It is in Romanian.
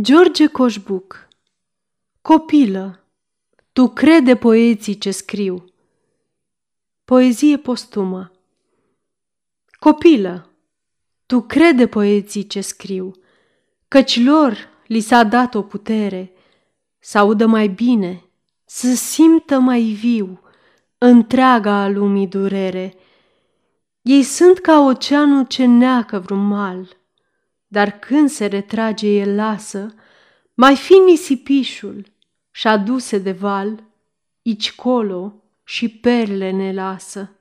George Coșbuc. Copilă, tu crede poeții ce scriu. Poezie postumă. Copilă, tu crede poeții ce scriu, Căci lor li s-a dat o putere. Să audă mai bine, să simtă mai viu Întreaga a lumii durere. Ei sunt ca oceanul ce neacă vreun mal, dar când se retrage el lasă, mai fi nisipișul și aduse de val, ici colo și perle ne lasă.